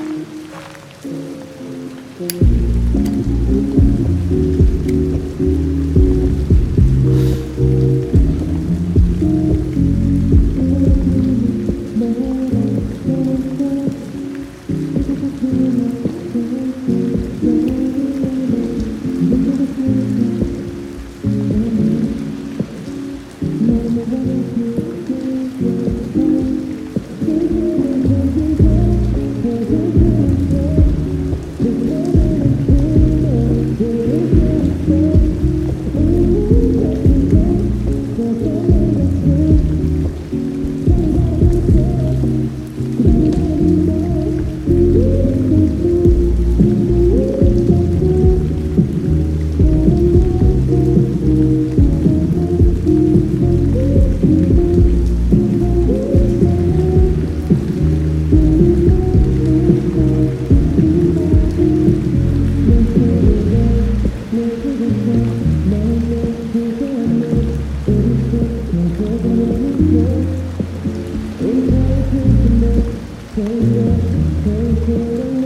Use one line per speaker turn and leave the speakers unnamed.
Thank mm -hmm. you. Thank you. take it.